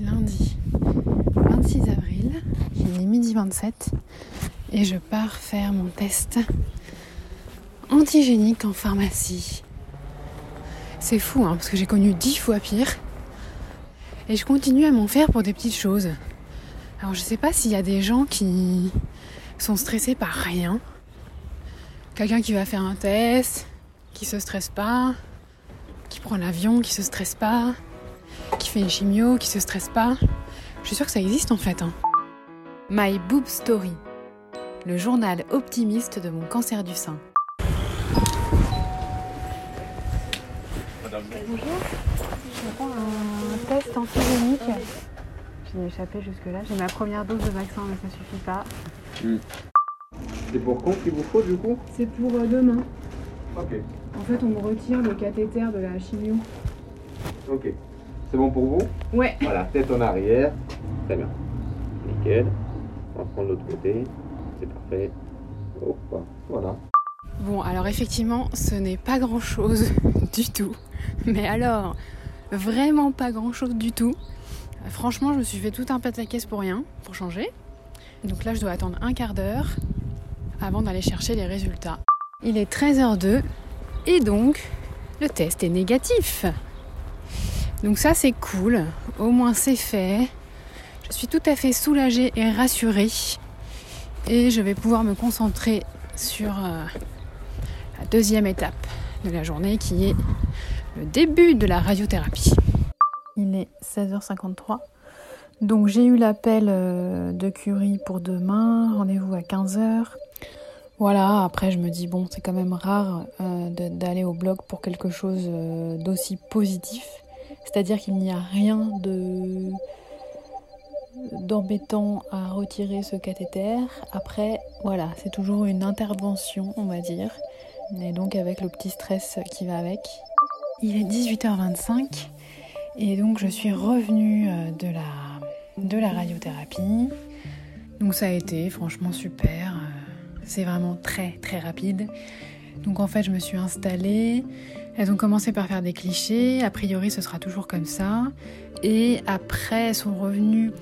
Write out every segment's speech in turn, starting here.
Lundi 26 avril, il est midi 27 et je pars faire mon test antigénique en pharmacie. C'est fou hein, parce que j'ai connu dix fois pire et je continue à m'en faire pour des petites choses. Alors je sais pas s'il y a des gens qui sont stressés par rien. Quelqu'un qui va faire un test, qui se stresse pas, qui prend l'avion, qui se stresse pas, fait une chimio, qui se stresse pas. Je suis sûre que ça existe en fait. Hein. My Boob Story, le journal optimiste de mon cancer du sein. Bonjour, je prends un test antigénique. J'ai échappé jusque-là. J'ai ma première dose de vaccin, mais ça suffit pas. Hmm. C'est pour quand qu'il vous faut du coup? C'est pour euh, demain. Ok. En fait, on me retire le cathéter de la chimio. Ok. C'est bon pour vous? Ouais. Voilà, tête en arrière. Très bien. Nickel. On va prendre l'autre côté. C'est parfait. Hop, voilà. Bon, alors effectivement, ce n'est pas grand-chose du tout. Mais alors, vraiment pas grand-chose du tout. Franchement, je me suis fait tout un pataquès pour rien, pour changer. Donc là, je dois attendre un quart d'heure avant d'aller chercher les résultats. Il est 13h02 et donc le test est négatif. Donc ça c'est cool, au moins c'est fait. Je suis tout à fait soulagée et rassurée. Et je vais pouvoir me concentrer sur euh, la deuxième étape de la journée qui est le début de la radiothérapie. Il est 16h53. Donc j'ai eu l'appel euh, de Curie pour demain, rendez-vous à 15h. Voilà, après je me dis bon c'est quand même rare euh, d'aller au blog pour quelque chose d'aussi positif. C'est-à-dire qu'il n'y a rien de d'embêtant à retirer ce cathéter. Après, voilà, c'est toujours une intervention, on va dire. Et donc avec le petit stress qui va avec. Il est 18h25 et donc je suis revenue euh, de la, de la radiothérapie. Donc ça a été franchement super. Euh, c'est vraiment très très rapide. Donc en fait je me suis installée. Elles ont commencé par faire des clichés, a priori ce sera toujours comme ça. Et après elles sont revenues.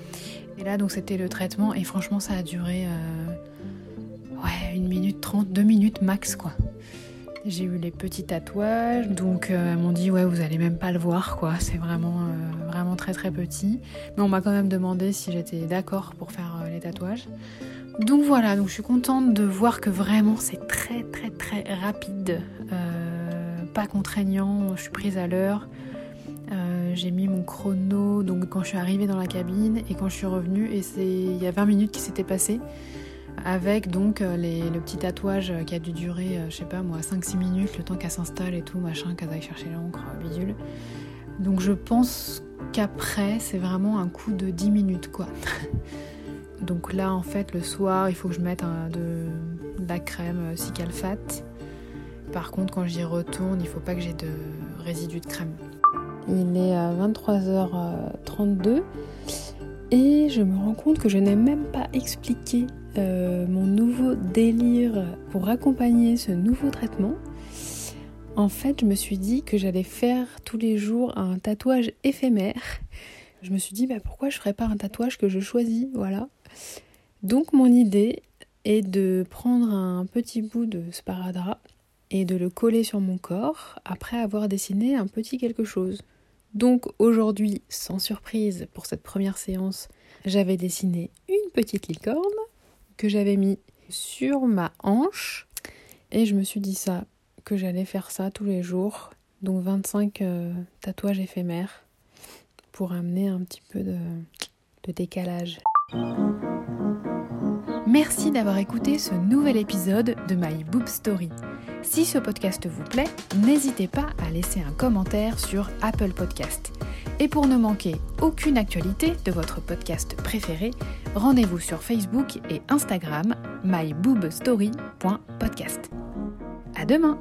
Et là donc c'était le traitement et franchement ça a duré euh, ouais, une minute trente, deux minutes max quoi. J'ai eu les petits tatouages, donc euh, elles m'ont dit ouais vous allez même pas le voir quoi, c'est vraiment euh, vraiment très très petit. Mais on m'a quand même demandé si j'étais d'accord pour faire les tatouages. Donc voilà, donc je suis contente de voir que vraiment c'est très très très rapide pas contraignant, je suis prise à l'heure. Euh, j'ai mis mon chrono donc quand je suis arrivée dans la cabine et quand je suis revenue et c'est il y a 20 minutes qui s'étaient passées avec donc euh, le petit tatouage qui a dû durer euh, je sais pas moi 5-6 minutes le temps qu'elle s'installe et tout machin qu'elle aille chercher l'encre bidule. Donc je pense qu'après c'est vraiment un coup de 10 minutes quoi. Donc là en fait le soir il faut que je mette de, la crème cicalfate par contre, quand j'y retourne, il ne faut pas que j'ai de résidus de crème. Il est à 23h32 et je me rends compte que je n'ai même pas expliqué euh, mon nouveau délire pour accompagner ce nouveau traitement. En fait, je me suis dit que j'allais faire tous les jours un tatouage éphémère. Je me suis dit, bah, pourquoi je ne ferais pas un tatouage que je choisis Voilà. Donc, mon idée est de prendre un petit bout de sparadrap et de le coller sur mon corps après avoir dessiné un petit quelque chose. Donc aujourd'hui, sans surprise pour cette première séance, j'avais dessiné une petite licorne que j'avais mis sur ma hanche et je me suis dit ça, que j'allais faire ça tous les jours. Donc 25 euh, tatouages éphémères pour amener un petit peu de, décalage. Merci d'avoir écouté ce nouvel épisode de My Boob Story. Si ce podcast vous plaît, n'hésitez pas à laisser un commentaire sur Apple Podcast. Et pour ne manquer aucune actualité de votre podcast préféré, rendez-vous sur Facebook et Instagram myboobstory.podcast. À demain!